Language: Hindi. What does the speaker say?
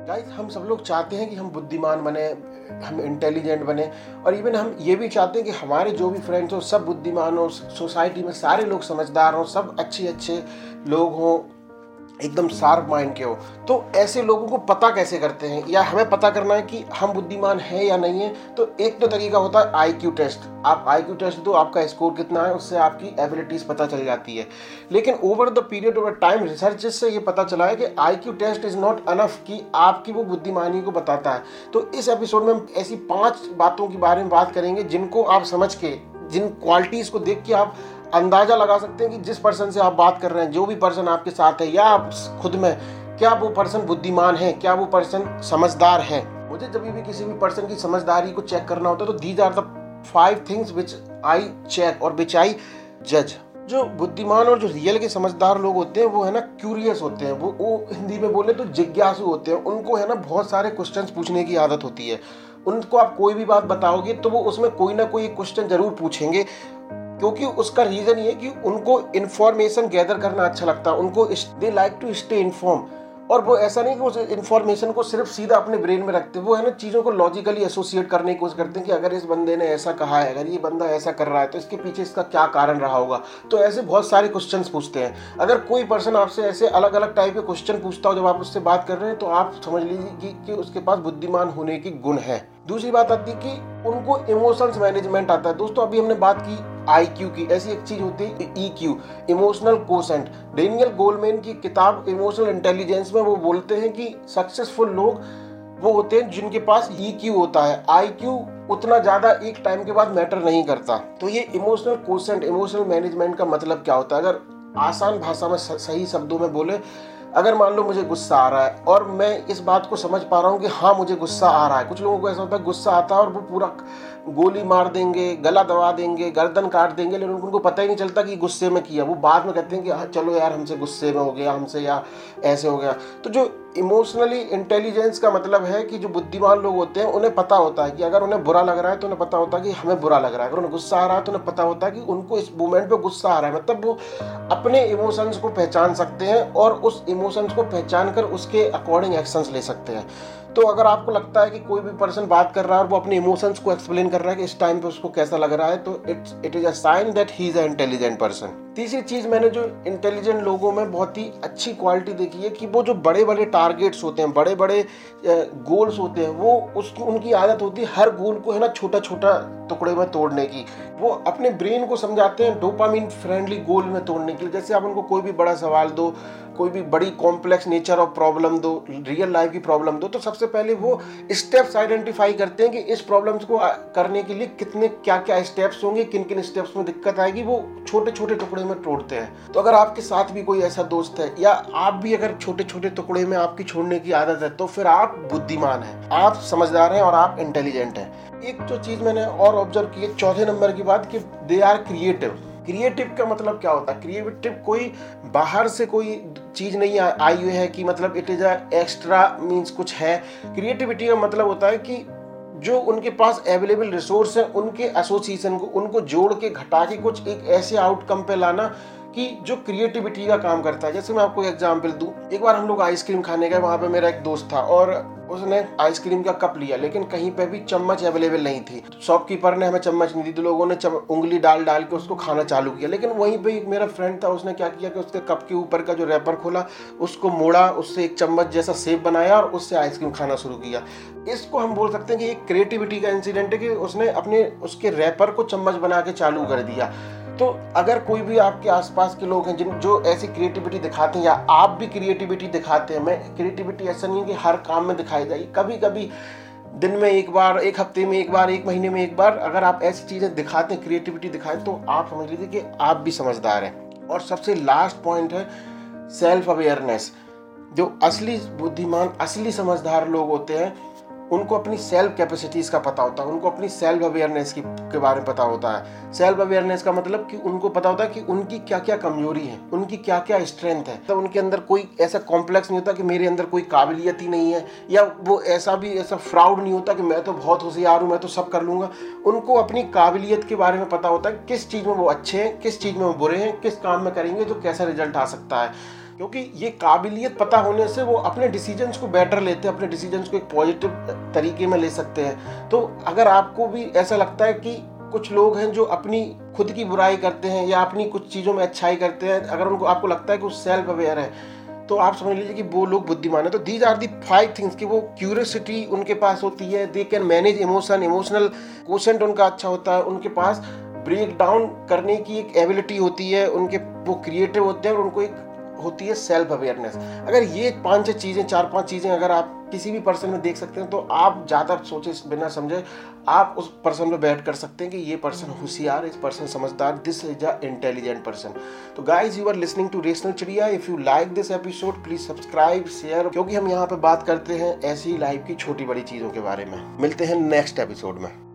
गाइस हम सब लोग चाहते हैं कि हम बुद्धिमान बने, हम इंटेलिजेंट बने, और इवन हम ये भी चाहते हैं कि हमारे जो भी फ्रेंड्स हो, सब बुद्धिमान हो सोसाइटी में सारे लोग समझदार हों, सब अच्छे अच्छे लोग हों एकदम शार्प माइंड के हो। तो ऐसे लोगों को पता कैसे करते हैं? या हमें पता करना है कि हम बुद्धिमान हैं या नहीं है? तो एक तो तरीका होता है आई क्यू टेस्ट आप आई क्यू टेस्ट दो, आपका स्कोर कितना है, उससे आपकी एबिलिटीज पता चल जाती है। लेकिन over the period over time research से ये पता चला है कि I Q test is not enough कि आपकी वो बुद्धिमानी को बताता है। तो इस एपिसोड में हम ऐसी पाँच बातों के बारे में बात करेंगे जिनको आप समझ के, जिन क्वालिटीज को देख के आप अंदाज़ा लगा सकते हैं कि जिस पर्सन से आप बात कर रहे हैं, जो भी पर्सन आपके साथ है, या आप खुद में, क्या वो पर्सन बुद्धिमान है, क्या वो पर्सन समझदार है? मुझे जब भी किसी भी पर्सन की समझदारी को चेक करना होता है तो these are the five things which I check और विच आई जज जो बुद्धिमान और जो रियल के समझदार लोग होते हैं, वो है ना क्यूरियस होते हैं। वो वो हिंदी में बोले तो जिज्ञासु होते हैं। उनको है ना बहुत सारे क्वेश्चन पूछने की आदत होती है। उनको आप कोई भी बात बताओगे तो वो उसमें कोई ना कोई क्वेश्चन ज़रूर पूछेंगे। क्योंकि उसका रीजन ये कि उनको इन्फॉर्मेशन गैदर करना अच्छा लगता है उनको they like to stay inform और वो ऐसा नहीं कि उस इन्फॉर्मेशन को सिर्फ़ सीधा अपने ब्रेन में रखते वो है ना चीज़ों को लॉजिकली एसोसिएट करने की कोशिश करते हैं कि अगर इस बंदे ने ऐसा कहा है अगर ये बंदा ऐसा कर रहा है तो इसके पीछे इसका क्या कारण रहा होगा? तो ऐसे बहुत सारे क्वेश्चंस पूछते हैं। अगर कोई पर्सन आपसे ऐसे अलग अलग टाइप के क्वेश्चन पूछता हो जब आप उससे बात कर रहे हैं तो आप समझ लीजिए कि, कि उसके पास बुद्धिमान होने की गुण है। दूसरी बात आती है कि उनको इमोशंस मैनेजमेंट आता है। दोस्तों अभी हमने बात की आई क्यू की। ऐसी एक चीज़ होती है E Q emotional quotient Daniel Goleman की किताब इमोशनल इंटेलिजेंस में वो बोलते हैं कि सक्सेसफुल लोग वो होते हैं जिनके पास ई क्यू होता है। आई क्यू उतना ज़्यादा एक टाइम के बाद मैटर नहीं करता। तो ये इमोशनल कोसेंट इमोशनल मैनेजमेंट का मतलब क्या होता है? अगर आसान भाषा में सही शब्दों में बोले अगर मान लो मुझे गुस्सा आ रहा है और मैं इस बात को समझ पा रहा हूँ कि हाँ मुझे गुस्सा आ रहा है। कुछ लोगों को ऐसा होता है, गुस्सा आता है और वो पूरा गोली मार देंगे, गला दबा देंगे, गर्दन काट देंगे, लेकिन उनको पता ही नहीं चलता कि गुस्से में किया। वो बाद में कहते हैं कि हाँ चलो यार, हमसे गुस्से में हो गया, हमसे या ऐसे हो गया। तो जो इमोशनली इंटेलिजेंस का मतलब है कि जो बुद्धिमान लोग होते हैं, उन्हें पता होता है कि अगर उन्हें बुरा लग रहा है तो उन्हें पता होता है कि हमें बुरा लग रहा है। अगर उन्हें गुस्सा आ रहा है तो उन्हें पता होता है कि उनको इस मोमेंट पे गुस्सा आ रहा है। मतलब वो अपने इमोशंस को पहचान सकते हैं और उस इमोशंस को पहचान कर उसके अकॉर्डिंग एक्शंस ले सकते हैं। तो अगर आपको लगता है कि कोई भी पर्सन बात कर रहा है और वो अपने इमोशंस को एक्सप्लेन कर रहा है कि इस टाइम पे उसको कैसा लग रहा है तो it's it is a sign that he is a intelligent person तीसरी चीज़ मैंने जो इंटेलिजेंट लोगों में बहुत ही अच्छी क्वालिटी देखी है कि वो जो बड़े बड़े टारगेट्स होते हैं बड़े बड़े गोल्स होते हैं, वो उसकी उनकी आदत होती है हर गोल को है ना छोटा छोटा टुकड़े में तोड़ने की। वो अपने ब्रेन को समझाते हैं डोपामिन फ्रेंडली गोल में तोड़ने के लिए। जैसे आप उनको कोई भी बड़ा सवाल दो कोई भी बड़ी कॉम्प्लेक्स नेचर ऑफ़ प्रॉब्लम दो रियल लाइफ की प्रॉब्लम दो तो सबसे पहले वो स्टेप्स आइडेंटिफाई करते हैं कि इस प्रॉब्लम्स को करने के लिए कितने क्या क्या स्टेप्स होंगे किन किन स्टेप्स में दिक्कत आएगी, वो छोटे छोटे टुकड़े में तोड़ते हैं। तो अगर आपके साथ भी कोई ऐसा दोस्त है, या आप भी अगर छोटे छोटे टुकड़े में आपकी छोड़ने की आदत है तो फिर आप बुद्धिमान हैं, आप समझदार हैं और आप इंटेलिजेंट हैं। एक जो चीज़ मैंने और ऑब्ज़र्व की है, चौथे नंबर की बात कि दे आर क्रिएटिव क्रिएटिव का मतलब क्या होता है? क्रिएटिव कोई बाहर से कोई चीज़ नहीं आई हुई है कि मतलब इट इज़ एक्स्ट्रा मीन्स कुछ है। क्रिएटिविटी का मतलब होता है कि जो उनके पास अवेलेबल रिसोर्स है, उनके एसोसिएशन को, उनको जोड़ के घटा के कुछ एक ऐसे आउटकम पे लाना कि जो क्रिएटिविटी का काम करता है, जैसे मैं आपको एग्ज़ाम्पल दूँ, एक बार हम लोग आइसक्रीम खाने गए, वहाँ पे मेरा एक दोस्त था और उसने आइसक्रीम का कप लिया, लेकिन कहीं पे भी चम्मच अवेलेबल नहीं थी। शॉपकीपर ने हमें चम्मच नहीं दी तो लोगों ने उंगली डाल डाल के उसको खाना चालू किया। लेकिन वहीं पे एक मेरा फ्रेंड था, उसने क्या किया कि उसके कप के ऊपर का जो रैपर खोला, उसको मोड़ा, उससे एक चम्मच जैसा सेब बनाया और उससे आइसक्रीम खाना शुरू किया। इसको हम बोल सकते हैं कि एक क्रिएटिविटी का इंसिडेंट है कि उसने अपने, उसके रैपर को चम्मच बना के चालू कर दिया। तो अगर कोई भी आपके आसपास के लोग हैं जिन जो ऐसी क्रिएटिविटी दिखाते हैं या आप भी क्रिएटिविटी दिखाते हैं, मैं क्रिएटिविटी ऐसा नहीं है कि हर काम में दिखाई जाएगी कभी कभी दिन में एक बार, एक हफ़्ते में एक बार, एक महीने में एक बार अगर आप ऐसी चीज़ें दिखाते हैं क्रिएटिविटी दिखाएँ तो आप समझ लीजिए कि आप भी समझदार हैं। और सबसे लास्ट पॉइंट है सेल्फ अवेयरनेस जो असली बुद्धिमान, असली समझदार लोग होते हैं उनको अपनी सेल्फ कैपेसिटीज़ का पता होता है, उनको अपनी सेल्फ अवेयरनेस की के बारे में पता होता है। सेल्फ अवेयरनेस का मतलब कि उनको पता होता है कि उनकी क्या क्या कमज़ोरी है, उनकी क्या क्या स्ट्रेंथ है। तो उनके अंदर कोई ऐसा कॉम्प्लेक्स नहीं होता कि मेरे अंदर कोई काबिलियत ही नहीं है, या वो ऐसा भी ऐसा फ्राउड नहीं होता कि मैं तो बहुत होशियार हूँ, मैं तो सब कर लूँगा। उनको अपनी काबिलियत के बारे में पता होता है, किस चीज़ में वो अच्छे हैं, किस चीज़ में वो बुरे हैं, किस काम में करेंगे तो कैसा रिज़ल्ट आ सकता है। क्योंकि ये काबिलियत पता होने से वो अपने डिसीजंस को बेटर लेते हैं, अपने डिसीजंस को एक पॉजिटिव तरीके में ले सकते हैं। तो अगर आपको भी ऐसा लगता है कि कुछ लोग हैं जो अपनी खुद की बुराई करते हैं या अपनी कुछ चीज़ों में अच्छाई करते हैं, अगर उनको आपको लगता है कि वो सेल्फ अवेयर है तो आप समझ लीजिए कि वो लोग बुद्धिमान है। तो these are the five things कि वो क्यूरियसिटी उनके पास होती है they can manage emotion emotional question उनका अच्छा होता है, उनके पास ब्रेक डाउन करने की एक एबिलिटी होती है, उनके वो क्रिएटिव होते हैं और उनको एक होती है सेल्फ अवेयरनेस अगर ये पाँच छह चीज़ें, चार पाँच चीज़ें अगर आप किसी भी पर्सन में देख सकते हैं तो आप ज़्यादा सोचे बिना समझे, आप उस पर्सन में बैठ कर सकते हैं कि ये पर्सन होशियार इस पर्सन समझदार this is a intelligent person तो guys you are listening to rational Chidiya if you like this episode please subscribe share क्योंकि हम यहाँ पे बात करते हैं ऐसी लाइफ की छोटी बड़ी चीज़ों के बारे में। मिलते हैं नेक्स्ट एपिसोड में।